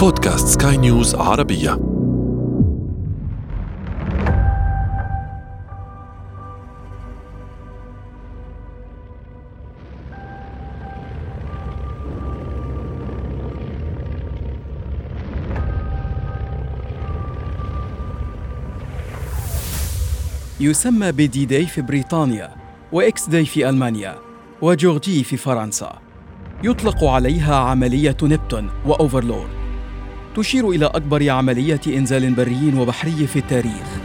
بودكاست سكاي نيوز عربية. يسمى ب D-Day في بريطانيا و X-Day في ألمانيا و Jour J في فرنسا. يطلق عليها عملية نبتون وأوفرلورد تشير إلى أكبر عملية إنزال بري وبحري في التاريخ.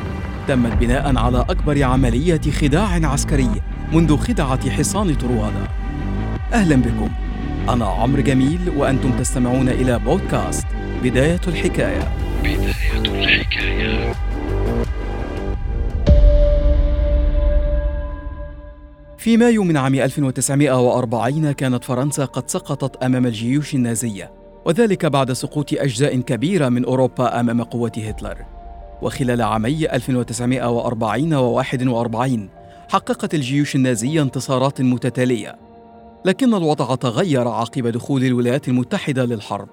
تمت بناء على أكبر عملية خداع عسكري منذ خدعة حصان طروادة. أهلا بكم. أنا عمرو جميل وأنتم تستمعون إلى بودكاست بداية الحكاية. بداية الحكاية. في مايو من عام 1940 كانت فرنسا قد سقطت أمام الجيوش النازية. وذلك بعد سقوط أجزاء كبيرة من أوروبا أمام قوة هتلر وخلال عامي 1940 و 41 حققت الجيوش النازية انتصارات متتالية لكن الوضع تغير عقب دخول الولايات المتحدة للحرب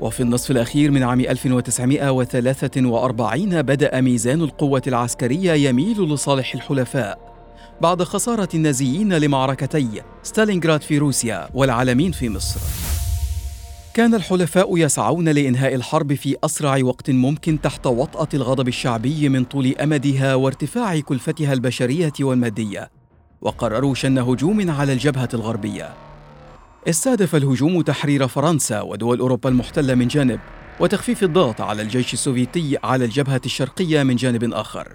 وفي النصف الأخير من عام 1943 بدأ ميزان القوة العسكرية يميل لصالح الحلفاء بعد خسارة النازيين لمعركتي ستالينغراد في روسيا والعالمين في مصر. كان الحلفاء يسعون لإنهاء الحرب في أسرع وقت ممكن تحت وطأة الغضب الشعبي من طول أمدها وارتفاع كلفتها البشرية والمادية، وقرروا شن هجوم على الجبهة الغربية. استهدف الهجوم تحرير فرنسا ودول أوروبا المحتلة من جانب، وتخفيف الضغط على الجيش السوفيتي على الجبهة الشرقية من جانب آخر.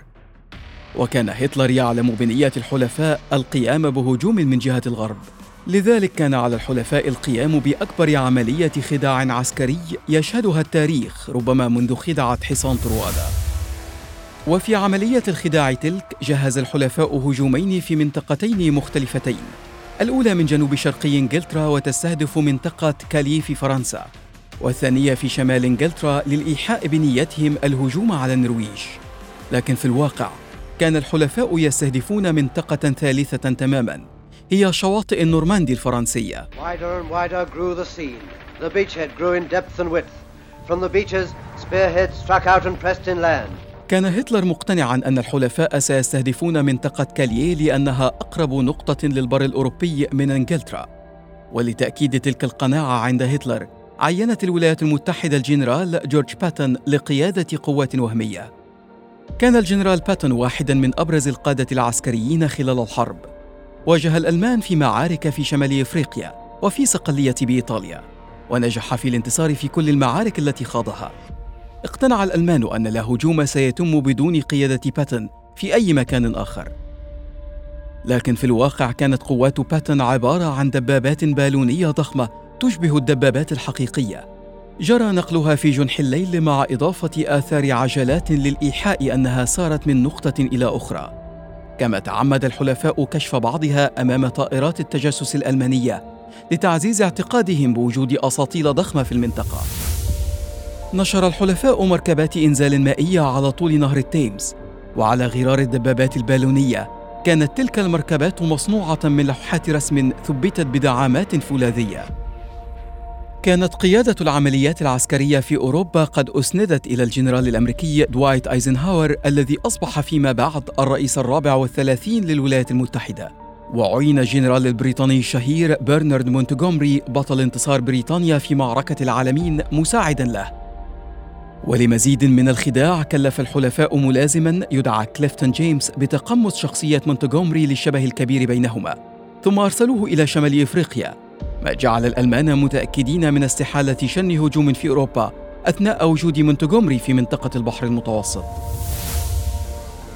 وكان هتلر يعلم بنيات الحلفاء القيام بهجوم من جهة الغرب لذلك كان على الحلفاء القيام بأكبر عملية خداع عسكري يشهدها التاريخ ربما منذ خدعة حصان طروادة. وفي عملية الخداع تلك جهز الحلفاء هجومين في منطقتين مختلفتين. الأولى من جنوب شرقي إنجلترا وتستهدف منطقة كالي في فرنسا والثانية في شمال إنجلترا للإيحاء بنيتهم الهجوم على النرويج. لكن في الواقع كان الحلفاء يستهدفون منطقة ثالثة تماما. هي شواطئ النورماندي الفرنسية Wider and wider grew the scene. The beachhead grew in depth and width. From the beaches, spearheads struck out and pressed inland. كان هتلر مقتنعا أن الحلفاء سيستهدفون منطقة كاليه لأنها أقرب نقطة للبر الأوروبي من إنجلترا ولتأكيد تلك القناعة عند هتلر عينت الولايات المتحدة الجنرال جورج باتون لقيادة قوات وهمية كان الجنرال باتون واحدا من أبرز القادة العسكريين خلال الحرب واجه الألمان في معارك في شمال إفريقيا وفي صقليه بإيطاليا ونجح في الانتصار في كل المعارك التي خاضها. اقتنع الألمان أن لا هجوم سيتم بدون قيادة باتون في أي مكان آخر. لكن في الواقع كانت قوات باتون عبارة عن دبابات بالونية ضخمة تشبه الدبابات الحقيقية. جرى نقلها في جنح الليل مع إضافة آثار عجلات للإيحاء أنها سارت من نقطة إلى أخرى. كما تعمد الحلفاء كشف بعضها أمام طائرات التجسس الألمانية لتعزيز اعتقادهم بوجود أساطيل ضخمة في المنطقة. نشر الحلفاء مركبات إنزال مائية على طول نهر التيمز وعلى غرار الدبابات البالونية كانت تلك المركبات مصنوعة من لوحات رسم ثبتت بدعامات فولاذية. كانت قيادة العمليات العسكرية في أوروبا قد أسندت إلى الجنرال الأمريكي دوايت أيزنهاور الذي أصبح فيما بعد الرئيس الرابع والثلاثين للولايات المتحدة. وعين الجنرال البريطاني الشهير برنارد مونتغومري بطل انتصار بريطانيا في معركة العلمين مساعدا له. ولمزيد من الخداع كلف الحلفاء ملازما يدعى كليفتون جيمس بتقمص شخصية مونتغومري للشبه الكبير بينهما. ثم أرسلوه إلى شمال إفريقيا. ما جعل الألمان متأكدين من استحالة شن هجوم في أوروبا أثناء وجود مونتغومري في منطقة البحر المتوسط.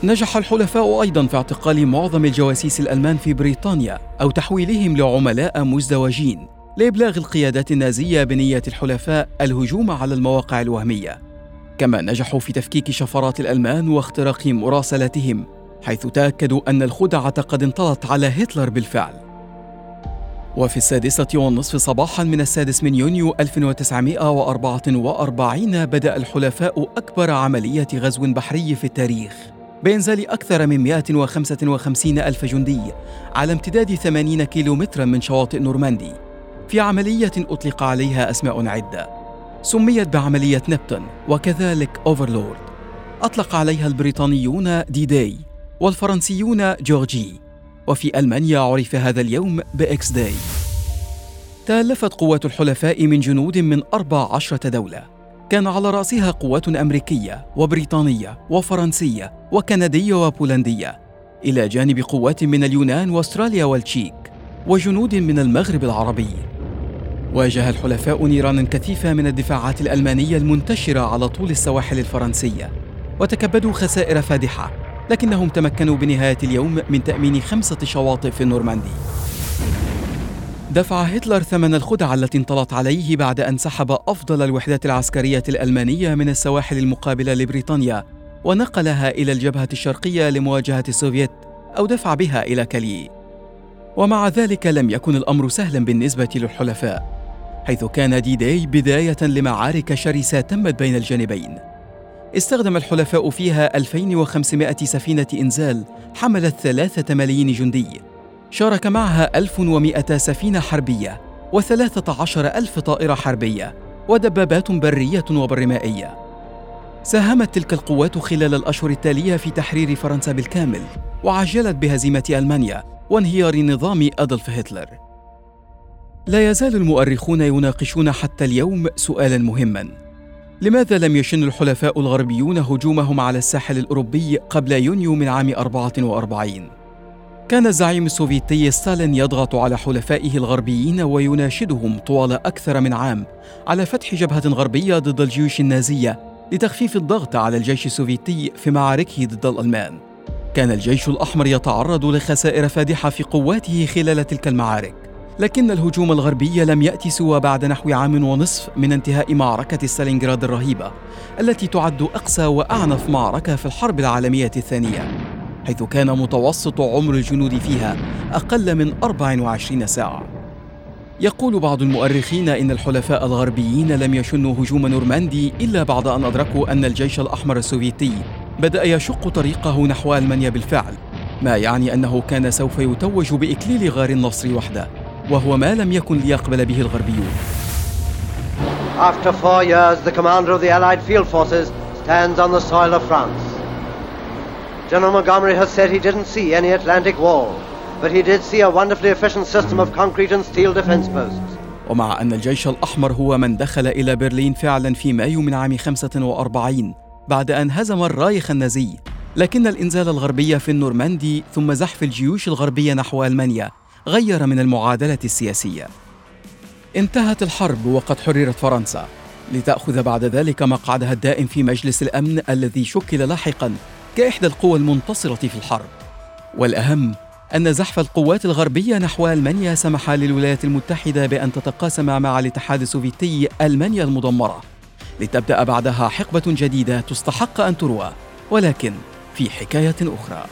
نجح الحلفاء أيضا في اعتقال معظم الجواسيس الألمان في بريطانيا أو تحويلهم لعملاء مزدوجين لإبلاغ القيادات النازية بنية الحلفاء الهجوم على المواقع الوهمية. كما نجحوا في تفكيك شفرات الألمان واختراق مراسلاتهم حيث تأكدوا أن الخدعة قد انطلت على هتلر بالفعل. وفي السادسة والنصف صباحا من السادس من يونيو 1944 بدأ الحلفاء أكبر عملية غزو بحري في التاريخ بإنزال أكثر من 155 ألف جندي على امتداد 80 كيلومترا من شواطئ نورماندي. في عملية أطلق عليها أسماء عدة. سميت بعملية نبتون وكذلك أوفرلورد. أطلق عليها البريطانيون D-Day والفرنسيون Jour J. وفي ألمانيا عرف هذا اليوم ب X-Day. تألفت قوات الحلفاء من جنود من أربع عشرة دولة. كان على رأسها قوات أمريكية وبريطانية وفرنسية وكندية وبولندية. إلى جانب قوات من اليونان وأستراليا والتشيك وجنود من المغرب العربي. واجه الحلفاء نيرانا كثيفة من الدفاعات الألمانية المنتشرة على طول السواحل الفرنسية. وتكبدوا خسائر فادحة. لكنهم تمكنوا بنهاية اليوم من تأمين خمسة شواطئ في النورماندي دفع هتلر ثمن الخدعة التي انطلت عليه بعد أن سحب أفضل الوحدات العسكرية الألمانية من السواحل المقابلة لبريطانيا ونقلها إلى الجبهة الشرقية لمواجهة السوفيت أو دفع بها إلى كاليي ومع ذلك لم يكن الأمر سهلا بالنسبة للحلفاء حيث كان D-Day بداية لمعارك شرسة تمت بين الجانبين. استخدم الحلفاء فيها 2500 سفينة إنزال حملت ثلاثة ملايين جندي. شارك معها 1100 سفينة حربية وثلاثة عشر ألف طائرة حربية ودبابات برية وبرمائية. ساهمت تلك القوات خلال الأشهر التالية في تحرير فرنسا بالكامل وعجلت بهزيمة ألمانيا وانهيار نظام أدولف هتلر. لا يزال المؤرخون يناقشون حتى اليوم سؤالا مهما. لماذا لم يشن الحلفاء الغربيون هجومهم على الساحل الأوروبي قبل يونيو من عام 44 كان الزعيم السوفيتي ستالين يضغط على حلفائه الغربيين ويناشدهم طوال أكثر من عام على فتح جبهة غربية ضد الجيوش النازية لتخفيف الضغط على الجيش السوفيتي في معاركه ضد الألمان. كان الجيش الأحمر يتعرض لخسائر فادحة في قواته خلال تلك المعارك، لكن الهجوم الغربي لم يأتي سوى بعد نحو عام ونصف من انتهاء معركة ستالينغراد الرهيبة، التي تعد أقسى وأعنف معركة في الحرب العالمية الثانية. حيث كان متوسط عمر الجنود فيها أقل من 24 ساعة. يقول بعض المؤرخين إن الحلفاء الغربيين لم يشنوا هجوم نورماندي إلا بعد أن أدركوا أن الجيش الأحمر السوفيتي بدأ يشق طريقه نحو ألمانيا بالفعل، ما يعني أنه كان سوف يتوج بإكليل غار النصر وحده، وهو ما لم يكن ليقبل به الغربيون. After four years, the commander of the Allied field forces stands on the soil of France. General Montgomery has said he didn't see any Atlantic wall, but he did see a wonderfully efficient system of concrete and steel defense posts. ومع أن الجيش الأحمر هو من دخل إلى برلين فعلا في مايو من عام 45 بعد أن هزم الرايخ النازي لكن الإنزال الغربي في النورماندي ثم زحف الجيوش الغربية نحو ألمانيا غير من المعادلة السياسية. انتهت الحرب وقد حررت فرنسا لتأخذ بعد ذلك مقعدها الدائم في مجلس الأمن الذي شكل لاحقا كإحدى القوى المنتصرة في الحرب. والأهم أن زحف القوات الغربية نحو ألمانيا سمح للولايات المتحدة بأن تتقاسم مع الاتحاد السوفيتي ألمانيا المدمرة لتبدأ بعدها حقبة جديدة تستحق أن تروى ولكن في حكاية أخرى.